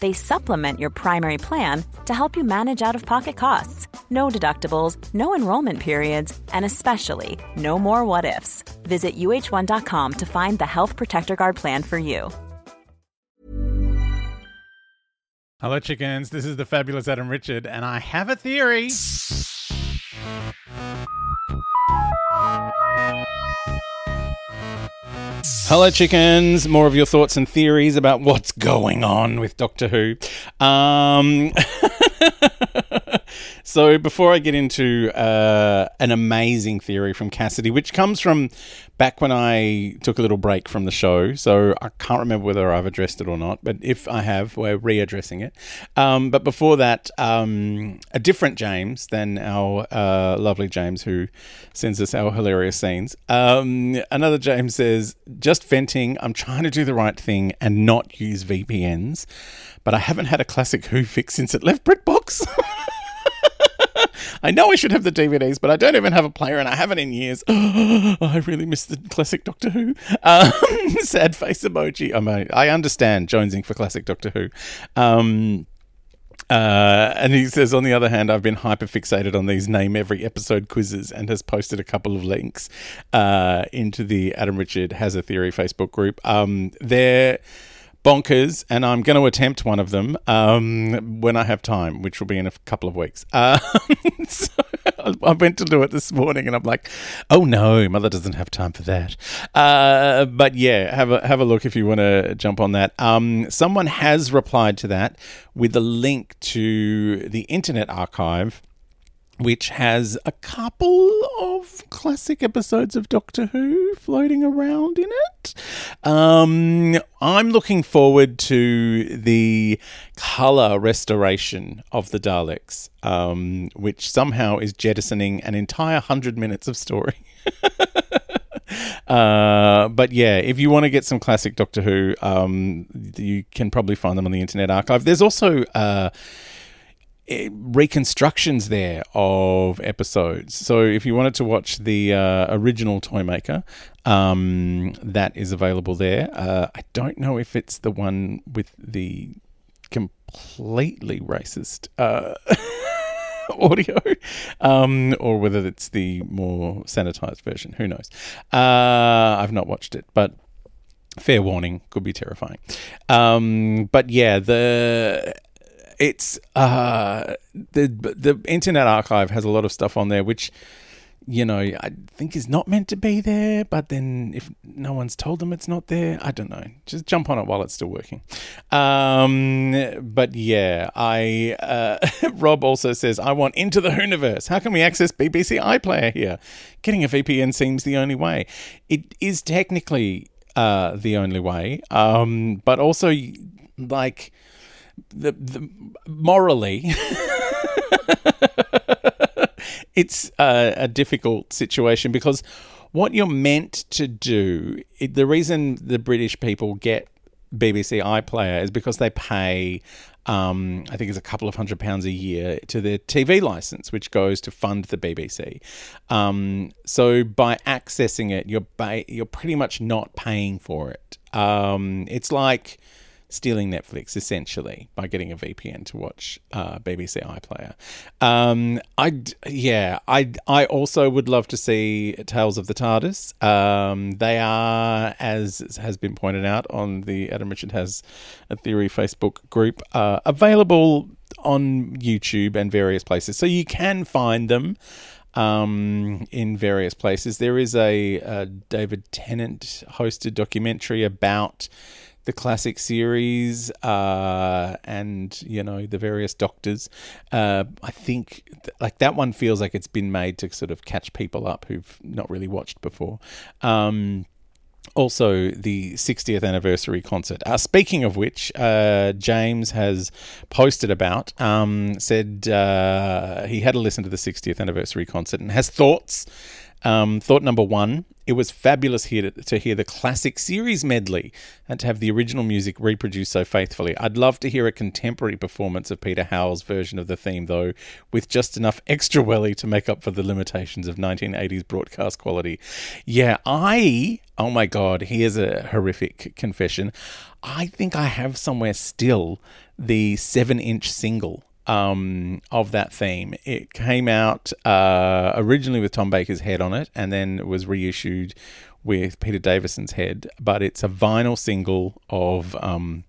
they supplement your primary plan to help you manage out of pocket costs. No deductibles, no enrollment periods, and especially no more what ifs. Visit uhone.com to find the Health Protector Guard plan for you. Hello, chickens. This is the fabulous Adam Richard, and I have a theory. Hello, chickens. More of your thoughts and theories about what's going on with Doctor Who. Um, so, before I get into uh, an amazing theory from Cassidy, which comes from back when I took a little break from the show, so I can't remember whether I've addressed it or not, but if I have, we're readdressing it. Um, but before that, um, a different James than our uh, lovely James who sends us our hilarious scenes. Um, another James says, just venting, I'm trying to do the right thing and not use VPNs, but I haven't had a classic Who fix since it left BritBox. I know I should have the DVDs, but I don't even have a player, and I haven't in years. I really miss the classic Doctor Who. Um, sad face emoji. I mean, I understand jonesing for classic Doctor Who. Um, uh, and he says, on the other hand, I've been hyper fixated on these name every episode quizzes and has posted a couple of links uh, into the Adam Richard Has a Theory Facebook group. Um, they're bonkers, and I'm going to attempt one of them um, when I have time, which will be in a couple of weeks. Uh, so I went to do it this morning, and I'm like, "Oh no, mother doesn't have time for that." Uh, but yeah, have a have a look if you want to jump on that. Um, someone has replied to that with a link to the Internet Archive which has a couple of classic episodes of Doctor Who floating around in it. Um, I'm looking forward to the colour restoration of the Daleks, um, which somehow is jettisoning an entire hundred minutes of story. Uh, but yeah, if you want to get some classic Doctor Who, um, you can probably find them on the Internet Archive. There's also uh, reconstructions there of episodes. So if you wanted to watch the uh, original Toymaker, um, that is available there. Uh, I don't know if it's the one with the completely racist uh, audio, um, or whether it's the more sanitized version. Who knows? Uh, I've not watched it, but fair warning, could be terrifying. Um, but yeah, the it's uh, the the Internet Archive has a lot of stuff on there, which you know I think is not meant to be there. But then if no one's told them it's not there, I don't know. Just jump on it while it's still working. Um, but yeah, I uh, Rob also says I want into the Whoniverse. How can we access BBC iPlayer here? Getting a VPN seems the only way. It is technically uh, the only way, um, but also like the, the morally it's a, a, difficult situation because what you're meant to do it, the reason the british people get bbc iplayer is because they pay um, I think it's a couple of hundred pounds a year to their TV license, which goes to fund the BBC. Um, so by accessing it, you're ba- you're pretty much not paying for it. Um, it's like stealing Netflix essentially by getting a VPN to watch uh, BBC iPlayer. Um, I yeah, I I also would love to see Tales of the TARDIS. Um, they are, as has been pointed out on the Adam Richard has a theory Facebook group, uh, available on YouTube and various places, so you can find them. Um, in various places, there is a, a David Tennant hosted documentary about the classic series uh, and you know the various doctors. Uh, I think th- like that one feels like it's been made to sort of catch people up who've not really watched before. Um, also, the 60th anniversary concert. Uh, speaking of which, uh, James has posted about, um, said uh, he had to listen to the 60th anniversary concert and has thoughts. Um, thought number one it was fabulous here to, to, hear the classic series medley and to have the original music reproduced so faithfully. I'd love to hear a contemporary performance of Peter Howell's version of the theme, though, with just enough extra welly to make up for the limitations of 1980s broadcast quality. Yeah, I, oh my God, here's a horrific confession. I think I have somewhere still the seven inch single um, of that theme. It came out uh, originally with Tom Baker's head on it, and then was reissued with Peter Davison's head. But it's a vinyl single of um,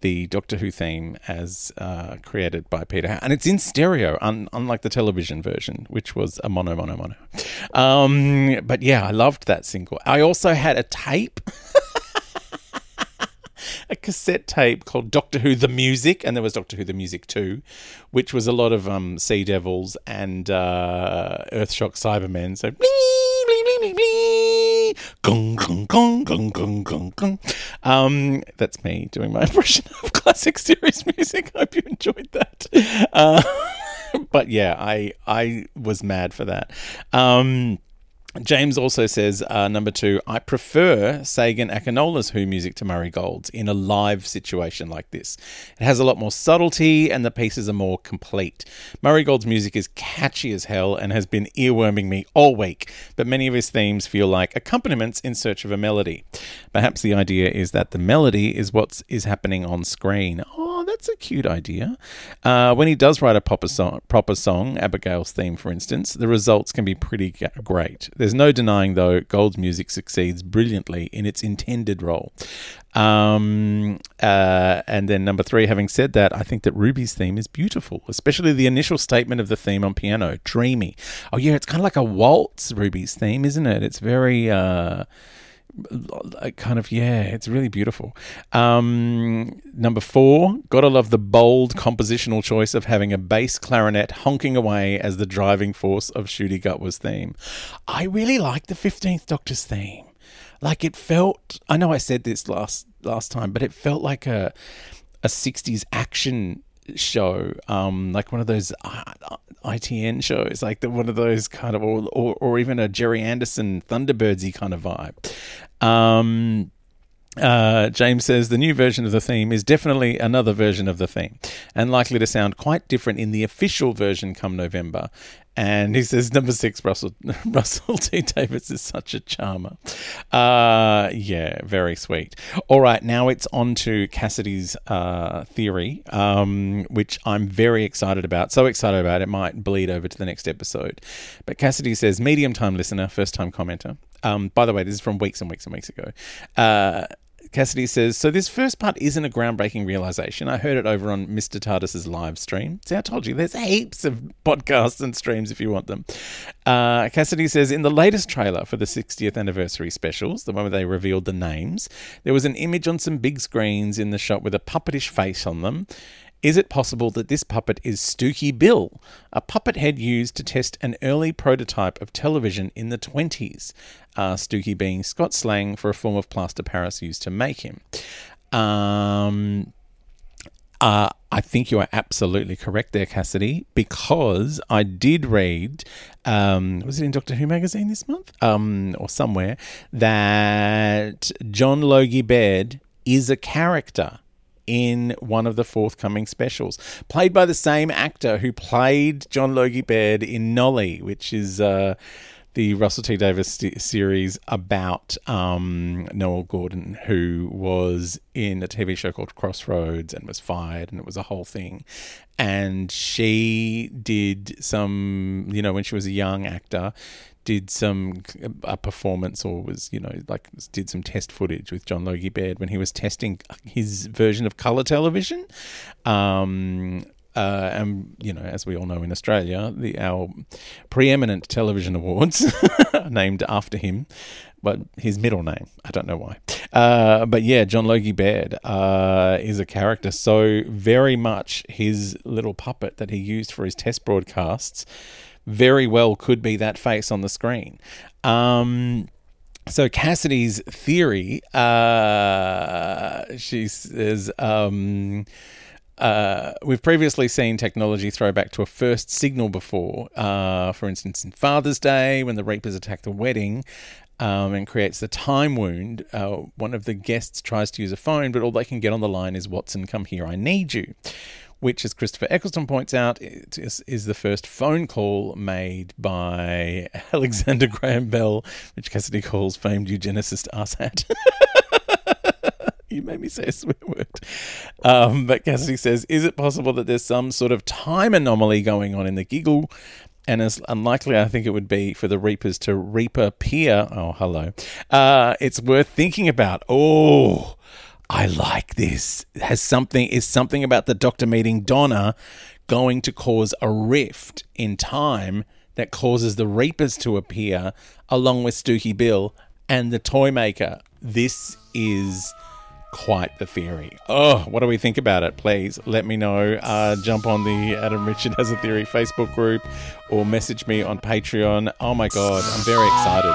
the Doctor Who theme as uh, created by Peter, and it's in stereo, un- unlike the television version, which was a mono, mono, mono. Um, but yeah, I loved that single. I also had a tape. A cassette tape called Doctor Who the Music, and there was Doctor Who the Music too, which was a lot of um, Sea Devils and uh, Earthshock Cybermen. So. Gong, gong, gong, gong, gong, gong, gong. Um, that's me doing my impression of classic series music. I hope you enjoyed that. Uh, but yeah, I I was mad for that. Um, James also says, uh, number two, I prefer Segun Akinola's Who music to Murray Gold's in a live situation like this. It has a lot more subtlety and the pieces are more complete. Murray Gold's music is catchy as hell and has been earworming me all week, but many of his themes feel like accompaniments in search of a melody. Perhaps the idea is that the melody is what is happening on screen. Oh, that's a cute idea. Uh, when he does write a proper song, proper song, Abigail's theme, for instance, the results can be pretty great. There's no denying, though, Gold's music succeeds brilliantly in its intended role. Um, uh, and then number three, having said that, I think that Ruby's theme is beautiful, especially the initial statement of the theme on piano, dreamy. Oh yeah, it's kind of like a waltz, Ruby's theme, isn't it? It's very. Uh, kind of yeah it's really beautiful. Um, number four gotta love the bold compositional choice of having a bass clarinet honking away as the driving force of Ncuti Gatwa's theme. I really like the 15th doctor's theme. Like it felt i know i said this last last time but it felt like a a 60s action show, um, like one of those uh, ITN shows, like the, one of those kind of, or, or, or even a Gerry Anderson Thunderbirdsy kind of vibe. Um, uh, James says the new version of the theme is definitely another version of the theme and likely to sound quite different in the official version come November. And he says number six, Russell Russell T Davies is such a charmer. Uh, yeah, very sweet. All right, now it's on to Cassidy's uh, theory, um, which I'm very excited about. So excited about it might bleed over to the next episode. But Cassidy says, medium time listener, first time commenter. Um, by the way, this is from weeks and weeks and weeks ago. Uh, Cassidy says, So this first part isn't a groundbreaking realization. I heard it over on Mr. TARDIS's live stream. See, I told you, there's heaps of podcasts and streams if you want them. Uh, Cassidy says, In the latest trailer for the 60th anniversary specials, the one where they revealed the names, there was an image on some big screens in the shot with a puppetish face on them. Is it possible that this puppet is Stooky Bill, a puppet head used to test an early prototype of television in the 20s? Uh, Stooky being Scots slang for a form of plaster Paris used to make him. Um, uh, I think you are absolutely correct there, Cassidy, because I did read, um, was it in Doctor Who magazine this month? Um, or somewhere, that John Logie Baird is a character in one of the forthcoming specials, played by the same actor who played John Logie Baird in Nolly, which is. Uh, the Russell T Davies st- series about um, Noele Gordon, who was in a TV show called Crossroads and was fired, and it was a whole thing. And she did some, you know, when she was a young actor, did some a performance or was you know like did some test footage with John Logie Baird when he was testing his version of color television. Um, uh, and you know, as we all know in Australia, the our preeminent television awards named after him, but his middle name I don't know why. Uh, but yeah, John Logie Baird uh, is a character, so very much his little puppet that he used for his test broadcasts very well could be that face on the screen. Um, so Cassidy's theory, uh, she says, um, uh, we've previously seen technology throw back to a first signal before. Uh, for instance, in Father's Day, when the Reapers attack the wedding um, and creates the time wound, uh, one of the guests tries to use a phone, but all they can get on the line is Watson, come here, I need you which, as Christopher Eccleston points out, is, is, the first phone call made by Alexander Graham Bell, which Cassidy calls famed eugenicist asshat. you made me say a swear word. Um, but Cassidy says, is it possible that there's some sort of time anomaly going on in the giggle? And as unlikely I think it would be for the Reapers to reappear. Oh, hello. Uh, it's worth thinking about. Oh, I like this. Has something is something about the doctor meeting Donna going to cause a rift in time that causes the Reapers to appear along with Stooky Bill and the toy maker. This is quite the theory. Oh, what do we think about it? Please let me know. Uh, jump on the Adam Richard Has a Theory Facebook group or message me on Patreon. Oh my God, I'm very excited.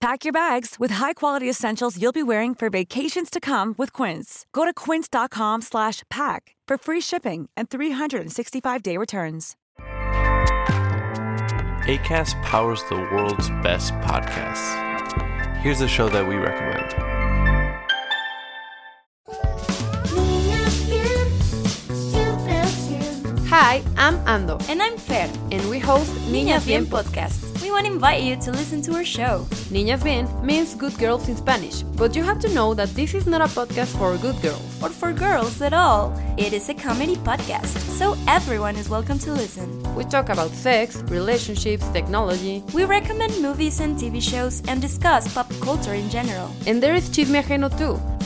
Pack your bags with high-quality essentials you'll be wearing for vacations to come with Quince. Go to quince.com slash pack for free shipping and 365-day returns. Acast powers the world's best podcasts. Here's a show that we recommend. Hi, I'm Ando. And I'm Fer. And we host Niñas, Bien podcast. To invite you to listen to our show. Niñas Bien means good girls in Spanish, but you have to know that this is not a podcast for good girls. Or for girls at all. It is a comedy podcast, so everyone is welcome to listen. We talk about sex, relationships, technology. We recommend movies and TV shows and discuss pop culture in general. And there is Chisme Ajeno too.